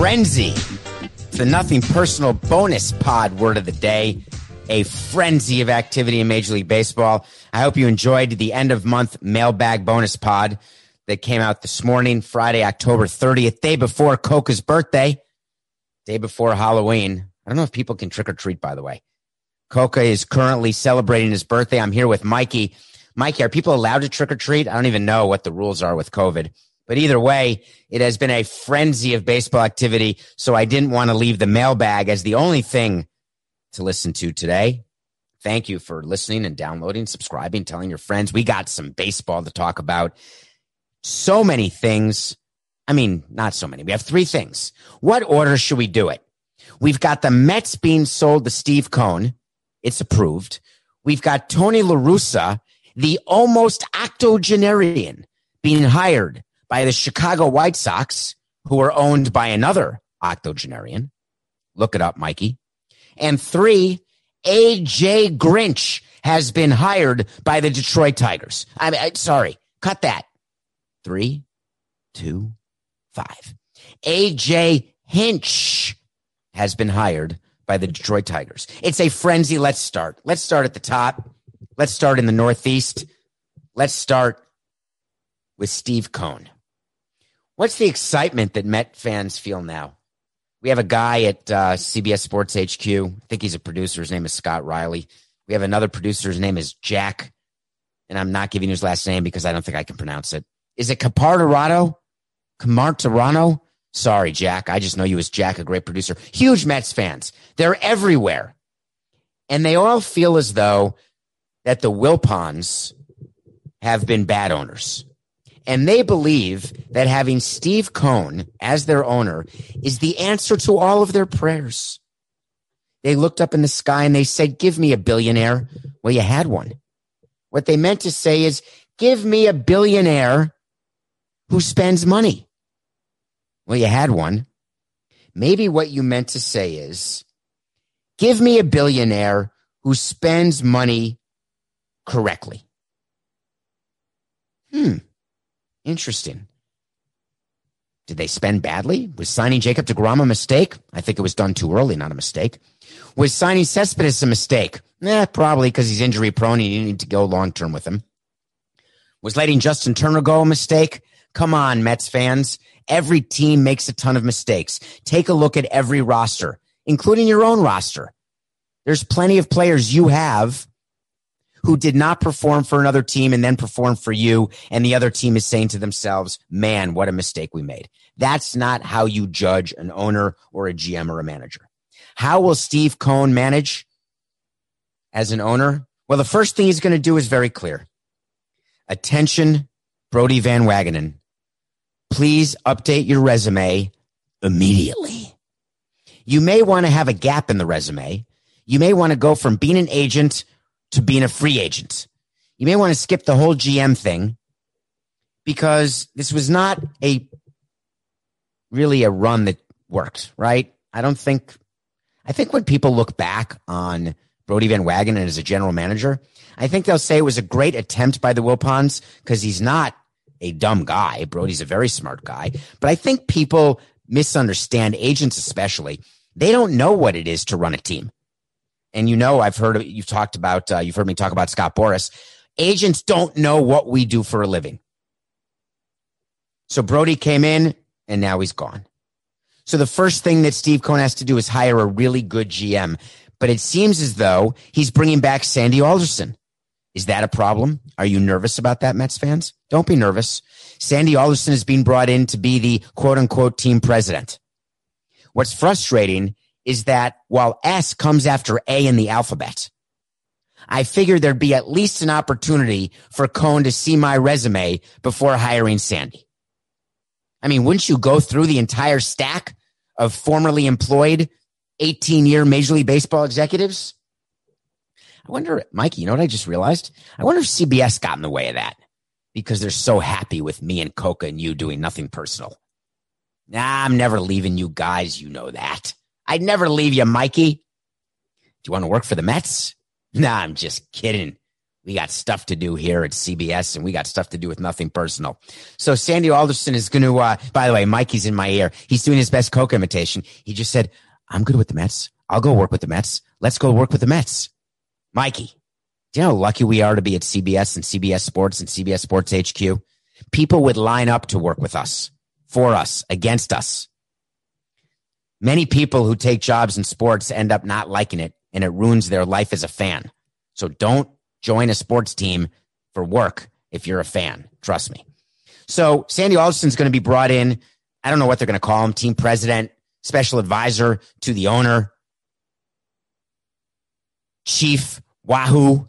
Frenzy. The nothing personal bonus pod word of the day. A frenzy of activity in Major League Baseball. I hope you enjoyed the end of month mailbag bonus pod that came out this morning, Friday, October 30th, day before Coca's birthday, day before Halloween. I don't know if people can trick or treat, by the way. Coca is currently celebrating his birthday. I'm here with Mikey. Mikey, are people allowed to trick or treat? I don't even know what the rules are with COVID. But either way, it has been a frenzy of baseball activity. So I didn't want to leave the mailbag as the only thing to listen to today. Thank you for listening and downloading, subscribing, telling your friends. We got some baseball to talk about. So many things. I mean, not so many. We have three things. What order should we do it? We've got the Mets being sold to Steve Cohen. It's approved. We've got Tony LaRussa, the almost octogenarian, being hired by the Chicago White Sox, who are owned by another octogenarian. Look it up, Mikey. And three, AJ Grinch has been hired by the Detroit Tigers. I'm sorry, cut that. Three, two, five. AJ Hinch has been hired by the Detroit Tigers. It's a frenzy. Let's start. Let's start at the top. Let's start in the Northeast. Let's start with Steve Cohn. What's the excitement that Met fans feel now? We have a guy at uh, CBS Sports HQ. I think he's a producer. His name is Scott Riley. We have another producer. His name is Jack. And I'm not giving his last name because I don't think I can pronounce it. Is it Capartorado? Camartorano? Sorry, Jack. I just know you as Jack, a great producer. Huge Mets fans. They're everywhere. And they all feel as though that the Wilpons have been bad owners. And they believe that having Steve Cohen as their owner is the answer to all of their prayers. They looked up in the sky and they said, Give me a billionaire. Well, you had one. What they meant to say is, Give me a billionaire who spends money. Well, you had one. Maybe what you meant to say is, Give me a billionaire who spends money correctly. Hmm. Interesting. Did they spend badly? Was signing Jacob DeGrom a mistake? I think it was done too early, not a mistake. Was signing Cespedes a mistake? Eh, probably because he's injury prone and you need to go long term with him. Was letting Justin Turner go a mistake? Come on, Mets fans. Every team makes a ton of mistakes. Take a look at every roster, including your own roster. There's plenty of players you have who did not perform for another team and then perform for you. And the other team is saying to themselves, man, what a mistake we made. That's not how you judge an owner or a GM or a manager. How will Steve Cohen manage as an owner? Well, the first thing he's going to do is very clear. Attention, Brodie Van Wagenen. Please update your resume immediately. You may want to have a gap in the resume. You may want to go from being an agent to being a free agent. You may want to skip the whole GM thing because this was not a really a run that worked, right? I don't think, I think when people look back on Brodie Van Wagenen as a general manager, I think they'll say it was a great attempt by the Wilpons because he's not a dumb guy. Brodie's a very smart guy. But I think people misunderstand, agents especially. They don't know what it is to run a team. And you know, I've heard you've talked about, uh, you've heard me talk about Scott Boras. Agents don't know what we do for a living. So Brodie came in and now he's gone. So the first thing that Steve Cohen has to do is hire a really good GM. But it seems as though he's bringing back Sandy Alderson. Is that a problem? Are you nervous about that, Mets fans? Don't be nervous. Sandy Alderson is being brought in to be the quote unquote team president. What's frustrating is that while S comes after A in the alphabet, I figured there'd be at least an opportunity for Cohn to see my resume before hiring Sandy. I mean, wouldn't you go through the entire stack of formerly employed 18 year Major League Baseball executives? I wonder, Mikey, you know what I just realized? I wonder if CBS got in the way of that because they're so happy with me and Coca and you doing nothing personal. Nah, I'm never leaving you guys. You know that. I'd never leave you, Mikey. Do you want to work for the Mets? Nah, I'm just kidding. We got stuff to do here at CBS and we got stuff to do with nothing personal. So Sandy Alderson is going to, uh, by the way, Mikey's in my ear. He's doing his best Coca imitation. He just said, I'm good with the Mets. I'll go work with the Mets. Let's go work with the Mets. Mikey, do you know how lucky we are to be at CBS and CBS Sports and CBS Sports HQ? People would line up to work with us, for us, against us. Many people who take jobs in sports end up not liking it and it ruins their life as a fan. So don't join a sports team for work if you're a fan. Trust me. So Sandy Alderson's going to be brought in. I don't know what they're going to call him team president, special advisor to the owner, chief Wahoo.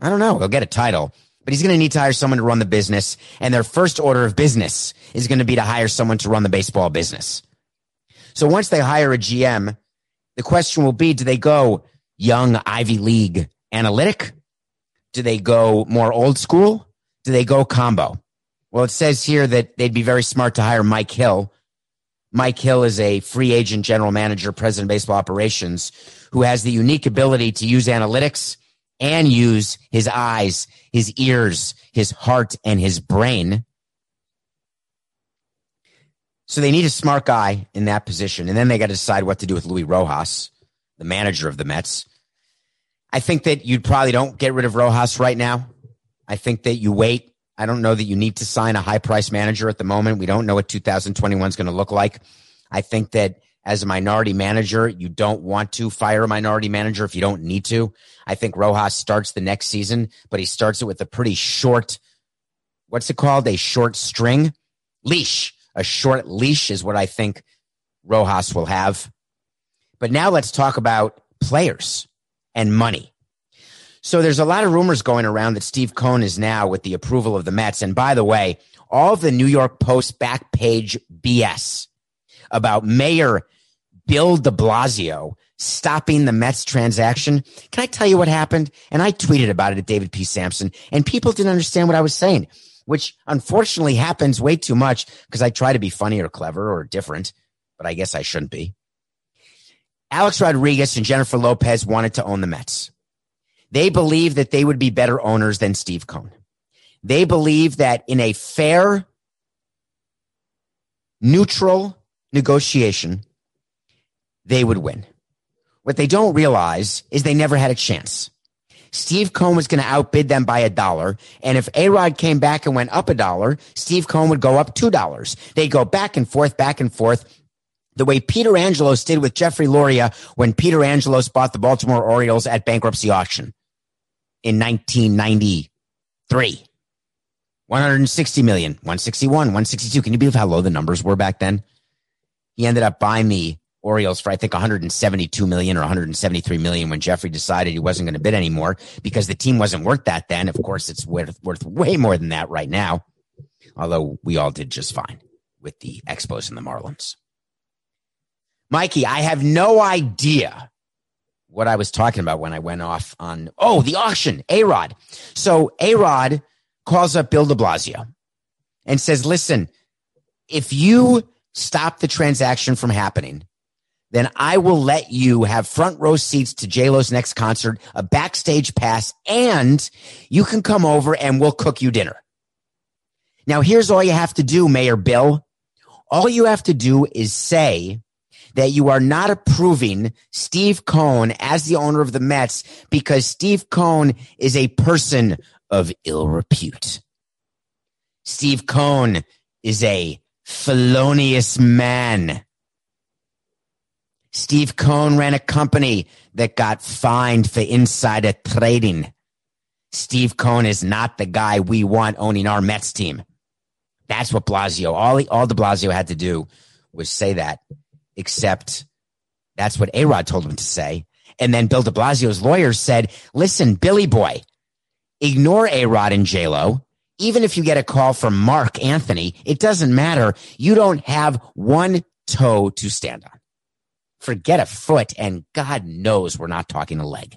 I don't know. He'll get a title, but he's going to need to hire someone to run the business. And their first order of business is going to be to hire someone to run the baseball business. So once they hire a GM, the question will be, do they go young Ivy League analytic? Do they go more old school? Do they go combo? Well, it says here that they'd be very smart to hire Mike Hill. Mike Hill is a free agent general manager, president of baseball operations, who has the unique ability to use analytics and use his eyes, his ears, his heart, and his brain. So they need a smart guy in that position. And then they got to decide what to do with Luis Rojas, the manager of the Mets. I think that you probably don't get rid of Rojas right now. I think that you wait. I don't know that you need to sign a high price manager at the moment. We don't know what 2021 is going to look like. I think that as a minority manager, you don't want to fire a minority manager if you don't need to. I think Rojas starts the next season, but he starts it with a pretty short, what's it called? A short string leash. A short leash is what I think Rojas will have. But now let's talk about players and money. So there's a lot of rumors going around that Steve Cohen is now with the approval of the Mets. And by the way, all of the New York Post back page BS about Mayor Bill de Blasio stopping the Mets transaction. Can I tell you what happened? And I tweeted about it at David P. Samson, and people didn't understand what I was saying, which unfortunately happens way too much because I try to be funny or clever or different, but I guess I shouldn't be. Alex Rodriguez and Jennifer Lopez wanted to own the Mets. They believe that they would be better owners than Steve Cohen. They believe that in a fair, neutral negotiation, they would win. What they don't realize is they never had a chance. Steve Cohen was going to outbid them by a dollar. And if A-Rod came back and went up a dollar, Steve Cohen would go up $2. They go back and forth, back and forth the way Peter Angelos did with Jeffrey Loria when Peter Angelos bought the Baltimore Orioles at bankruptcy auction in 1993. 160 million, 161, 162. Can you believe how low the numbers were back then? He ended up buying the Orioles for I think 172 million or 173 million when Jeffrey decided he wasn't going to bid anymore because the team wasn't worth that then. Of course, it's worth, worth way more than that right now. Although we all did just fine with the Expos and the Marlins. Mikey, I have no idea what I was talking about when I went off on, oh, the auction, A Rod. So A Rod calls up Bill de Blasio and says, listen, if you stop the transaction from happening, then I will let you have front row seats to JLo's next concert, a backstage pass, and you can come over and we'll cook you dinner. Now, here's all you have to do, Mayor Bill. All you have to do is say, that you are not approving Steve Cohen as the owner of the Mets because Steve Cohen is a person of ill repute. Steve Cohen is a felonious man. Steve Cohen ran a company that got fined for insider trading. Steve Cohen is not the guy we want owning our Mets team. That's what Blasio, all, all de Blasio had to do was say that except that's what A Rod told him to say. And then Bill de Blasio's lawyers said, listen, Billy boy, ignore A Rod and J-Lo. Even if you get a call from Marc Anthony, it doesn't matter. You don't have one toe to stand on. Forget a foot, and God knows we're not talking a leg.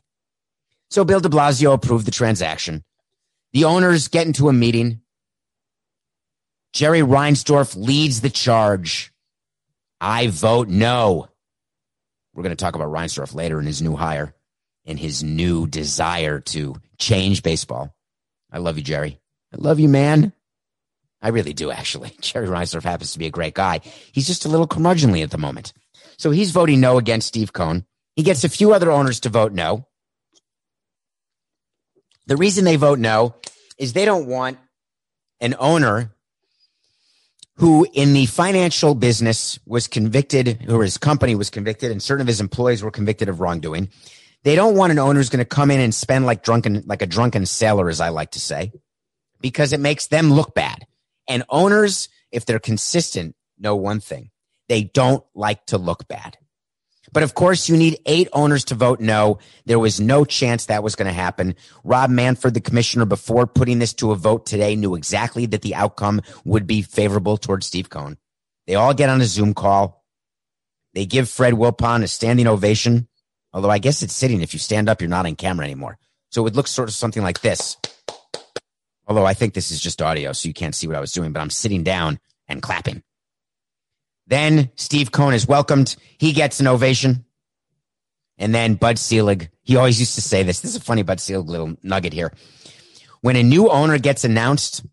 So Bill de Blasio approved the transaction. The owners get into a meeting. Jerry Reinsdorf leads the charge. I vote no. We're going to talk about Reinsdorf later in his new hire and his new desire to change baseball. I love you, Jerry. I love you, man. I really do, actually. Jerry Reinsdorf happens to be a great guy. He's just a little curmudgeonly at the moment. So he's voting no against Steve Cohen. He gets a few other owners to vote no. The reason they vote no is they don't want an owner who in the financial business was convicted or his company was convicted and certain of his employees were convicted of wrongdoing. They don't want an owner who's going to come in and spend like drunken, like a drunken sailor, as I like to say, because it makes them look bad. And owners, if they're consistent, know one thing. They don't like to look bad. But of course, you need eight owners to vote no. There was no chance that was going to happen. Rob Manfred, the commissioner, before putting this to a vote today, knew exactly that the outcome would be favorable towards Steve Cohen. They all get on a Zoom call. They give Fred Wilpon a standing ovation. Although I guess it's sitting. If you stand up, you're not on camera anymore. So it looks sort of something like this. Although I think this is just audio, so you can't see what I was doing, but I'm sitting down and clapping. Then Steve Cohn is welcomed. He gets an ovation. And then Bud Selig, he always used to say this. This is a funny Bud Selig little nugget here. When a new owner gets announced,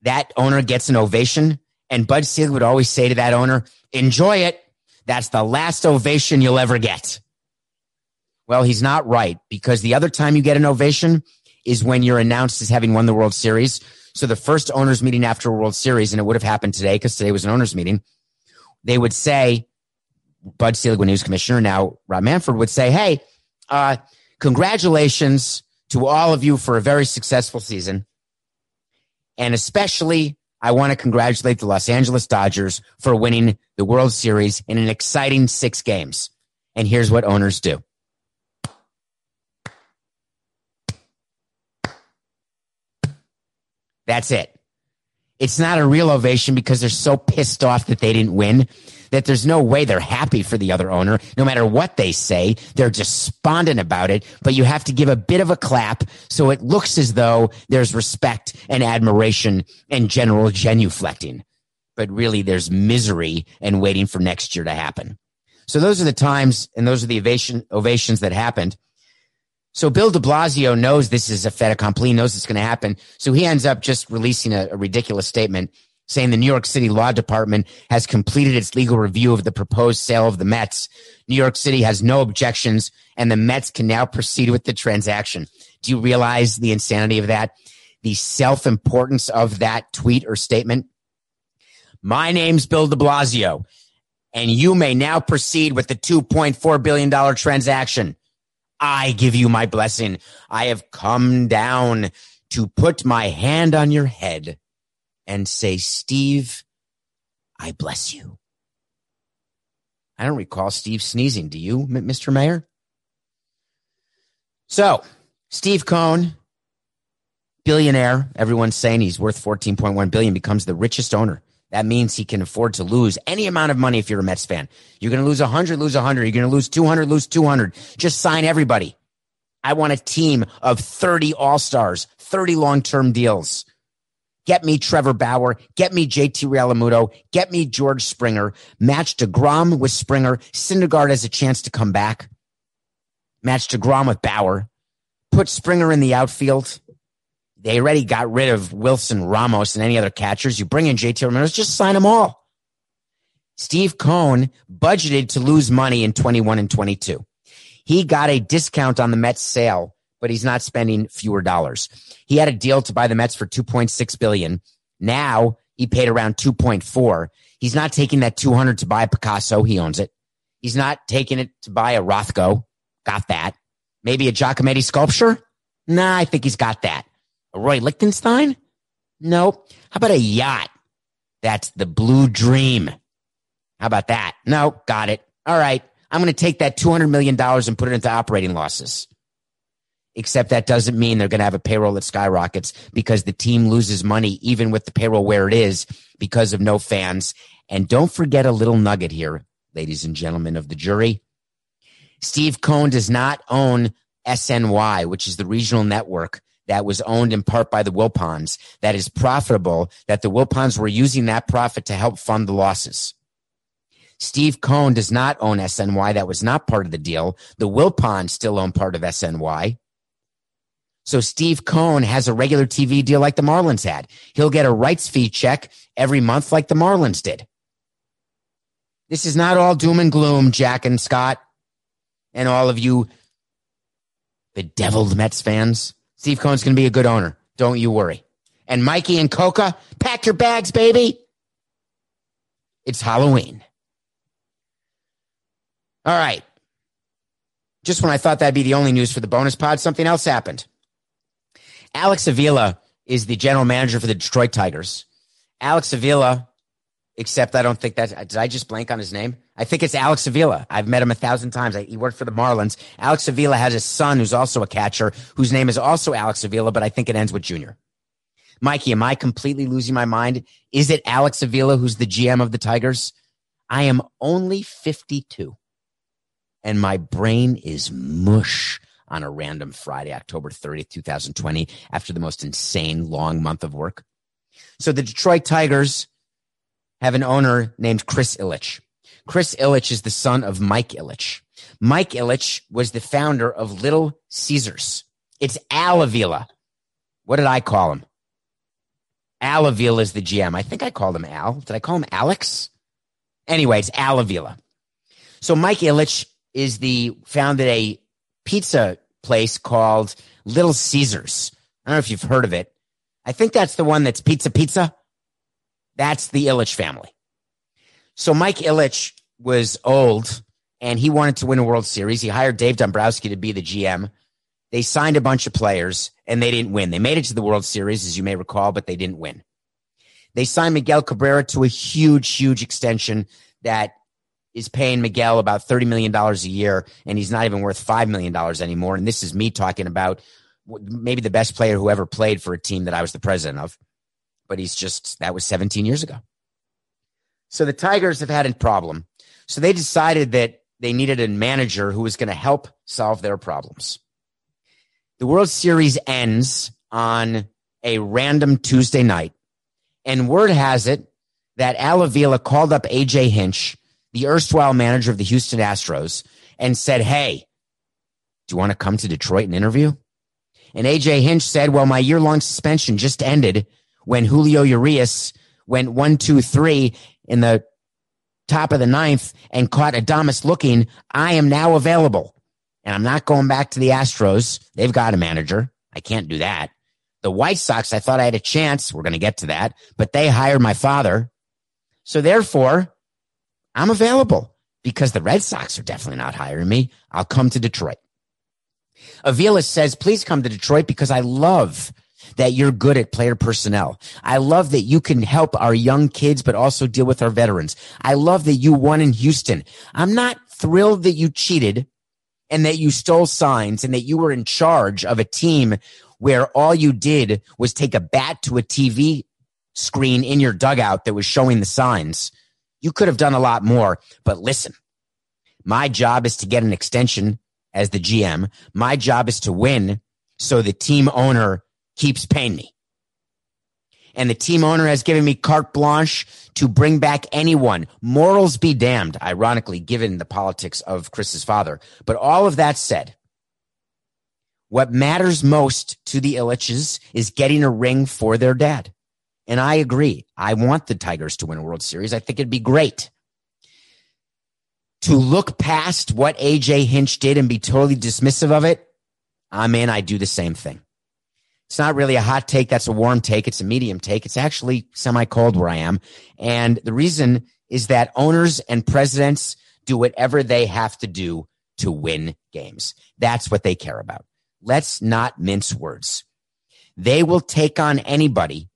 that owner gets an ovation. And Bud Selig would always say to that owner, enjoy it. That's the last ovation you'll ever get. Well, he's not right because the other time you get an ovation is when you're announced as having won the World Series. So the first owners meeting after a World Series, and it would have happened today because today was an owners meeting they would say, Bud Selig, was commissioner, now Rob Manfred would say, Hey, uh, congratulations to all of you for a very successful season. And especially, I want to congratulate the Los Angeles Dodgers for winning the World Series in an exciting six games. And here's what owners do. That's it. It's not a real ovation because they're so pissed off that they didn't win that there's no way they're happy for the other owner. No matter what they say, they're despondent about it, but you have to give a bit of a clap so it looks as though there's respect and admiration and general genuflecting. But really there's misery and waiting for next year to happen. So those are the times and those are the ovation, ovations that happened. So Bill de Blasio knows this is a fait accompli, knows it's going to happen. So he ends up just releasing a, a, ridiculous statement saying the New York City Law Department has completed its legal review of the proposed sale of the Mets. New York City has no objections and the Mets can now proceed with the transaction. Do you realize the insanity of that? The self importance of that tweet or statement? My name's Bill de Blasio and you may now proceed with the $2.4 billion transaction. I give you my blessing. I have come down to put my hand on your head and say, Steve, I bless you. I don't recall Steve sneezing. Do you, Mr. Mayor? So, Steve Cohen, billionaire, everyone's saying he's worth 14.1 billion, becomes the richest owner that means he can afford to lose any amount of money if you're a Mets fan. You're going to lose 100, lose 100. You're going to lose 200, lose 200. Just sign everybody. I want a team of 30 all stars, 30 long term deals. Get me Trevor Bauer. Get me JT Realmuto. Get me George Springer. Match DeGrom with Springer. Syndergaard has a chance to come back. Match DeGrom with Bauer. Put Springer in the outfield. They already got rid of Wilson Ramos and any other catchers. You bring in JT Ramirez, just sign them all. Steve Cohen budgeted to lose money in 21 and 22. He got a discount on the Mets sale, but he's not spending fewer dollars. He had a deal to buy the Mets for 2.6 billion. Now he paid around 2.4. He's not taking that 200 to buy Picasso. He owns it. He's not taking it to buy a Rothko. Got that. Maybe a Giacometti sculpture? Nah, I think he's got that. Roy Lichtenstein? Nope. How about a yacht? That's the blue dream. How about that? No, got it. All right. I'm going to take that $200 million and put it into operating losses. Except that doesn't mean they're going to have a payroll that skyrockets because the team loses money even with the payroll where it is because of no fans. And don't forget a little nugget here, ladies and gentlemen of the jury. Steve Cohen does not own SNY, which is the regional network that was owned in part by the Wilpons that is profitable, that the Wilpons were using that profit to help fund the losses. Steve Cohen does not own SNY. That was not part of the deal. The Wilpons still own part of SNY. So Steve Cohen has a regular TV deal like the Marlins had. He'll get a rights fee check every month like the Marlins did. This is not all doom and gloom, Jack and Scott and all of you bedeviled Mets fans. Steve Cohen's going to be a good owner. Don't you worry. And Mikey and Coca, pack your bags, baby. It's Halloween. All right. Just when I thought that'd be the only news for the bonus pod, something else happened. Alex Avila is the general manager for the Detroit Tigers. Alex Avila, except I don't think that did I just blank on his name? I think it's Alex Avila. I've met him a thousand times. I, he worked for the Marlins. Alex Avila has a son who's also a catcher, whose name is also Alex Avila, but I think it ends with Junior. Mikey, am I completely losing my mind? Is it Alex Avila who's the GM of the Tigers? I am only 52 and my brain is mush on a random Friday, October 30th, 2020, after the most insane long month of work. So the Detroit Tigers have an owner named Chris Ilitch. Chris Ilitch is the son of Mike Ilitch. Mike Ilitch was the founder of Little Caesars. It's Al Avila. What did I call him? Al Avila is the GM. I think I called him Al. Did I call him Alex? Anyway, it's Al Avila. So Mike Ilitch is the founded a pizza place called Little Caesars. I don't know if you've heard of it. I think that's the one that's pizza pizza. That's the Ilitch family. So Mike Ilitch was old and he wanted to win a World Series. He hired Dave Dombrowski to be the GM. They signed a bunch of players and they didn't win. They made it to the World Series, as you may recall, but they didn't win. They signed Miguel Cabrera to a huge, huge extension that is paying Miguel about $30 million a year, and he's not even worth $5 million anymore. And this is me talking about maybe the best player who ever played for a team that I was the president of. But he's just, that was 17 years ago. So the Tigers have had a problem. So they decided that they needed a manager who was going to help solve their problems. The World Series ends on a random Tuesday night, and word has it that Al Avila called up AJ Hinch the erstwhile manager of the Houston Astros, and said, Hey, do you want to come to Detroit and interview? And AJ Hinch said, Well, my year long suspension just ended when Julio Urias went one, two, three in the top of the ninth and caught Adames looking. I am now available. And I'm not going back to the Astros. They've got a manager. I can't do that. The White Sox, I thought I had a chance. We're going to get to that, but they hired my father. So therefore, I'm available because the Red Sox are definitely not hiring me. I'll come to Detroit. Avila says, please come to Detroit because I love that you're good at player personnel. I love that you can help our young kids, but also deal with our veterans. I love that you won in Houston. I'm not thrilled that you cheated and that you stole signs and that you were in charge of a team where all you did was take a bat to a TV screen in your dugout that was showing the signs. You could have done a lot more, but listen, my job is to get an extension as the GM. My job is to win so the team owner keeps paying me. And the team owner has given me carte blanche to bring back anyone. Morals be damned, ironically, given the politics of Chris's father. But all of that said, what matters most to the Ilitches is getting a ring for their dad. And I agree. I want the Tigers to win a World Series. I think it'd be great. To look past what AJ Hinch did and be totally dismissive of it, ah, I'm in. I do the same thing. It's not really a hot take. That's a warm take. It's a medium take. It's actually semi cold where I am. And the reason is that owners and presidents do whatever they have to do to win games. That's what they care about. Let's not mince words. They will take on anybody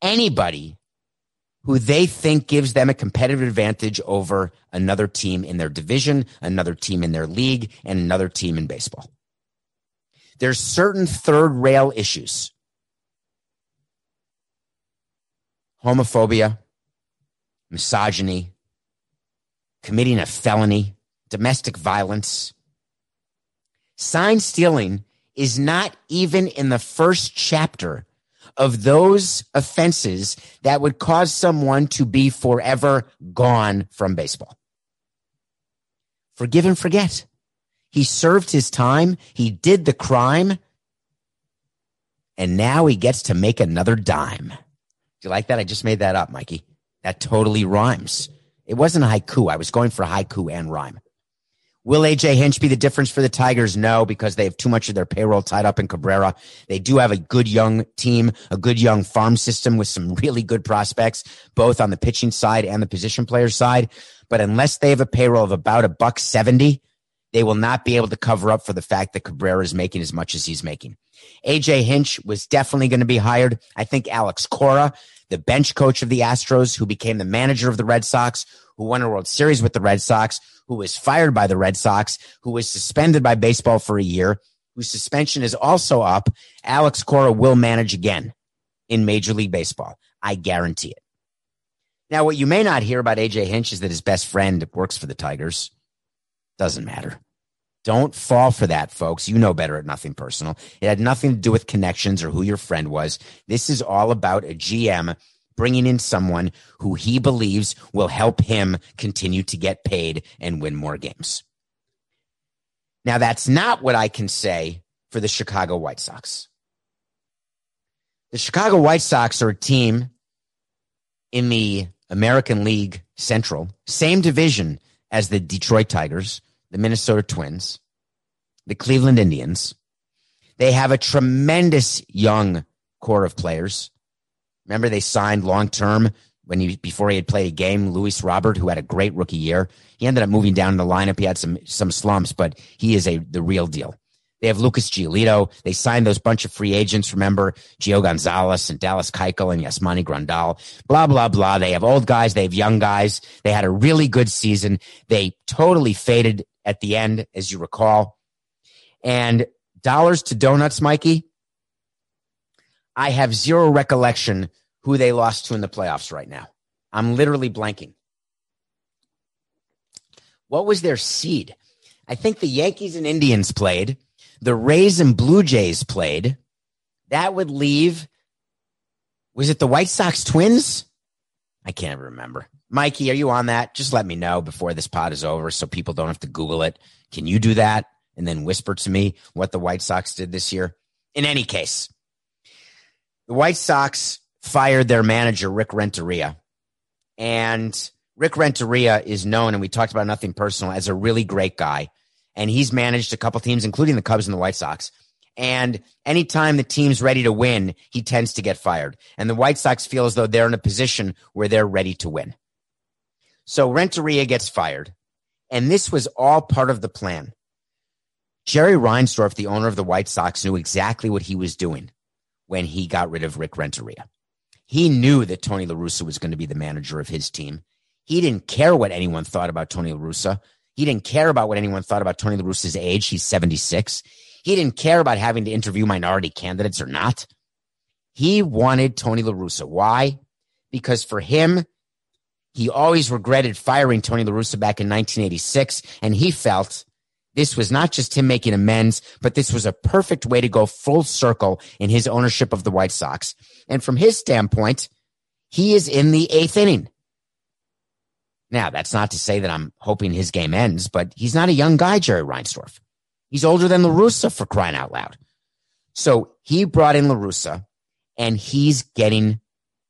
anybody who they think gives them a competitive advantage over another team in their division, another team in their league, and another team in baseball. There's certain third rail issues. Homophobia, misogyny, committing a felony, domestic violence. Sign stealing is not even in the first chapter of those offenses that would cause someone to be forever gone from baseball. Forgive and forget. He served his time. He did the crime. And now he gets to make another dime. Do you like that? I just made that up, Mikey. That totally rhymes. It wasn't a haiku. I was going for haiku and rhyme. Will AJ Hinch be the difference for the Tigers? No, because they have too much of their payroll tied up in Cabrera. They do have a good young team, a good young farm system with some really good prospects, both on the pitching side and the position player side. But unless they have a payroll of about a buck 70, they will not be able to cover up for the fact that Cabrera is making as much as he's making. AJ Hinch was definitely going to be hired. I think Alex Cora, the bench coach of the Astros, who became the manager of the Red Sox, who won a World Series with the Red Sox, who was fired by the Red Sox, who was suspended by baseball for a year, whose suspension is also up. Alex Cora will manage again in Major League Baseball. I guarantee it. Now, what you may not hear about AJ Hinch is that his best friend works for the Tigers. Doesn't matter. Don't fall for that, folks. You know better at nothing personal. It had nothing to do with connections or who your friend was. This is all about a GM bringing in someone who he believes will help him continue to get paid and win more games. Now, that's not what I can say for the Chicago White Sox. The Chicago White Sox are a team in the American League Central, same division as the Detroit Tigers, the Minnesota Twins, the Cleveland Indians. They have a tremendous young core of players. Remember, they signed long term when he before he had played a game. Luis Robert, who had a great rookie year, he ended up moving down the lineup. He had some some slumps, but he is a the real deal. They have Lucas Giolito. They signed those bunch of free agents. Remember Gio Gonzalez and Dallas Keuchel and Yasmani Grandal. Blah blah blah. They have old guys. They have young guys. They had a really good season. They totally faded at the end, as you recall. And dollars to donuts, Mikey. I have zero recollection who they lost to in the playoffs right now. I'm literally blanking. What was their seed? I think the Yankees and Indians played. The Rays and Blue Jays played. That would leave. Was it the White Sox Twins? I can't remember. Mikey, are you on that? Just let me know before this pod is over so people don't have to Google it. Can you do that and then whisper to me what the White Sox did this year? In any case, the White Sox fired their manager, Rick Renteria. And Rick Renteria is known, and we talked about nothing personal, as a really great guy. And he's managed a couple teams, including the Cubs and the White Sox. And anytime the team's ready to win, he tends to get fired. And the White Sox feel as though they're in a position where they're ready to win. So Renteria gets fired. And this was all part of the plan. Jerry Reinsdorf, the owner of the White Sox, knew exactly what he was doing when he got rid of Rick Renteria. He knew that Tony La Russa was going to be the manager of his team. He didn't care what anyone thought about Tony La Russa. He didn't care about what anyone thought about Tony La Russa's age. He's 76. He didn't care about having to interview minority candidates or not. He wanted Tony La Russa. Why? Because for him, he always regretted firing Tony La Russa back in 1986, and he felt this was not just him making amends, but this was a perfect way to go full circle in his ownership of the White Sox. And from his standpoint, he is in the eighth inning. Now, that's not to say that I'm hoping his game ends, but he's not a young guy, Jerry Reinsdorf. He's older than La Russa for crying out loud. So he brought in La Russa and he's getting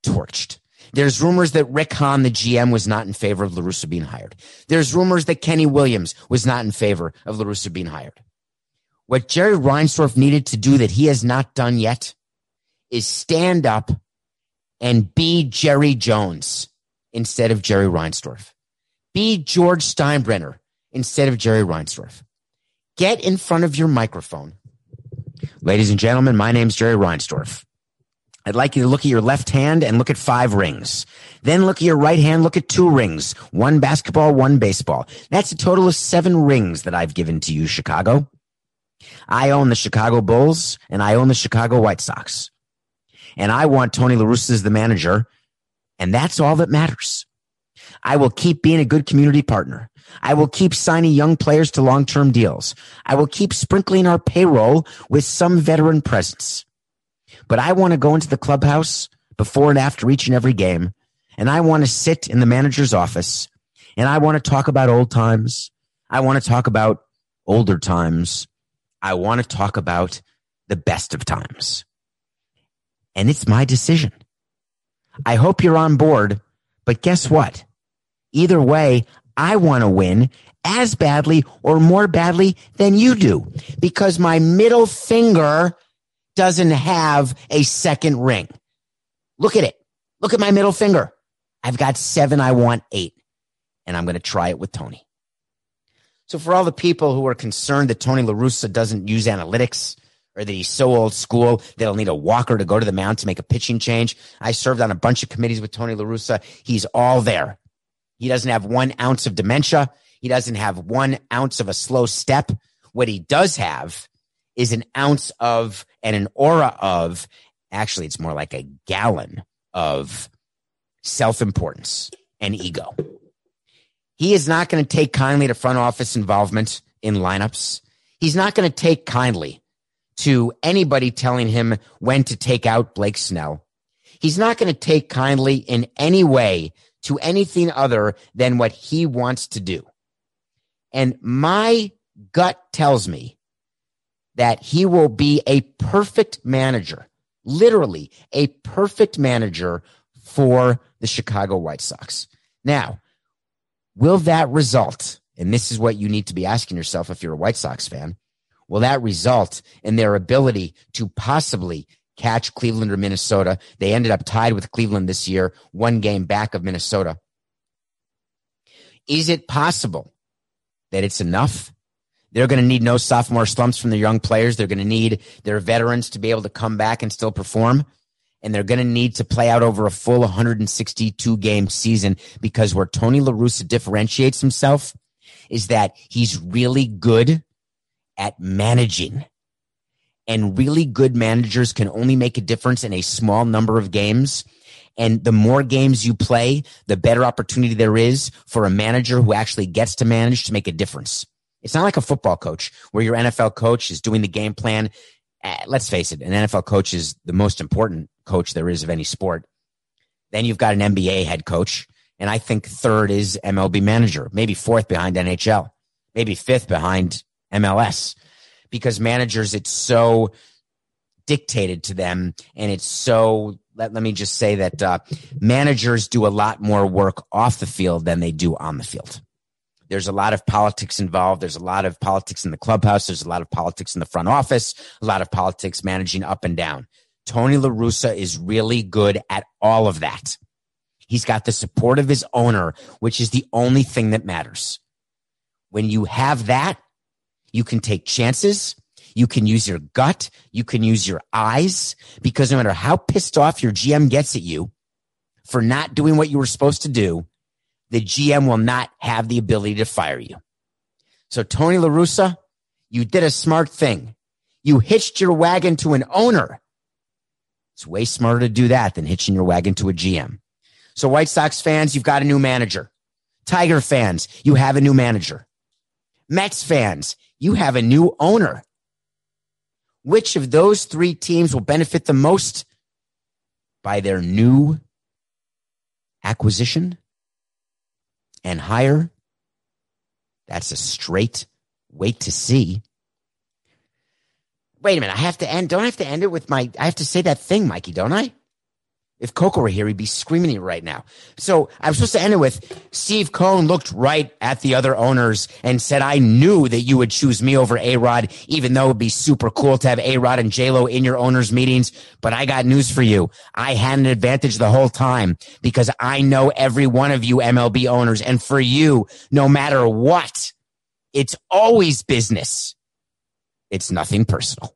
torched. There's rumors that Rick Hahn, the GM, was not in favor of La Russa being hired. There's rumors that Kenny Williams was not in favor of La Russa being hired. What Jerry Reinsdorf needed to do that he has not done yet is stand up and be Jerry Jones instead of Jerry Reinsdorf. Be George Steinbrenner instead of Jerry Reinsdorf. Get in front of your microphone. Ladies and gentlemen, my name's Jerry Reinsdorf. I'd like you to look at your left hand and look at five rings. Then look at your right hand, look at two rings. One basketball, one baseball. That's a total of seven rings that I've given to you, Chicago. I own the Chicago Bulls and I own the Chicago White Sox. And I want Tony La Russa as the manager. And that's all that matters. I will keep being a good community partner. I will keep signing young players to long term deals. I will keep sprinkling our payroll with some veteran presence. But I want to go into the clubhouse before and after each and every game. And I want to sit in the manager's office and I want to talk about old times. I want to talk about older times. I want to talk about the best of times. And it's my decision. I hope you're on board, but guess what? Either way, I want to win as badly or more badly than you do because my middle finger doesn't have a second ring. Look at it. Look at my middle finger. I've got seven. I want eight. And I'm going to try it with Tony. So for all the people who are concerned that Tony La Russa doesn't use analytics or that he's so old school, they'll need a walker to go to the mound to make a pitching change. I served on a bunch of committees with Tony La Russa. He's all there. He doesn't have one ounce of dementia. He doesn't have one ounce of a slow step. What he does have is an ounce of and an aura of, actually, it's more like a gallon of self importance and ego. He is not going to take kindly to front office involvement in lineups. He's not going to take kindly to anybody telling him when to take out Blake Snell. He's not going to take kindly in any way to anything other than what he wants to do. And my gut tells me that he will be a perfect manager, literally a perfect manager for the Chicago White Sox. Now, will that result, and this is what you need to be asking yourself if you're a White Sox fan, will that result in their ability to possibly catch Cleveland or Minnesota? They ended up tied with Cleveland this year, one game back of Minnesota. Is it possible that it's enough they're going to need no sophomore slumps from their young players. They're going to need their veterans to be able to come back and still perform. And they're going to need to play out over a full 162 game season because where Tony La Russa differentiates himself is that he's really good at managing. And really good managers can only make a difference in a small number of games. And the more games you play, the better opportunity there is for a manager who actually gets to manage to make a difference. It's not like a football coach where your NFL coach is doing the game plan. Uh, let's face it, an NFL coach is the most important coach there is of any sport. Then you've got an NBA head coach. And I think third is MLB manager, maybe fourth behind NHL, maybe fifth behind MLS because managers, it's so dictated to them and it's so let, let me just say that uh, managers do a lot more work off the field than they do on the field. There's a lot of politics involved. There's a lot of politics in the clubhouse. There's a lot of politics in the front office, a lot of politics managing up and down. Tony La Russa is really good at all of that. He's got the support of his owner, which is the only thing that matters. When you have that, you can take chances. You can use your gut. You can use your eyes because no matter how pissed off your GM gets at you for not doing what you were supposed to do, the GM will not have the ability to fire you. So Tony La Russa, you did a smart thing. You hitched your wagon to an owner. It's way smarter to do that than hitching your wagon to a GM. So White Sox fans, you've got a new manager. Tiger fans, you have a new manager. Mets fans, you have a new owner. Which of those three teams will benefit the most by their new acquisition? And higher. That's a straight wait to see. Wait a minute. I have to end. Don't I have to end it with my, I have to say that thing, Mikey, don't I? If Coco were here, he'd be screaming at you right now. So I'm supposed to end it with Steve Cohen looked right at the other owners and said, I knew that you would choose me over A Rod, even though it'd be super cool to have A Rod and J Lo in your owners meetings. But I got news for you. I had an advantage the whole time because I know every one of you MLB owners. And for you, no matter what, it's always business. It's nothing personal.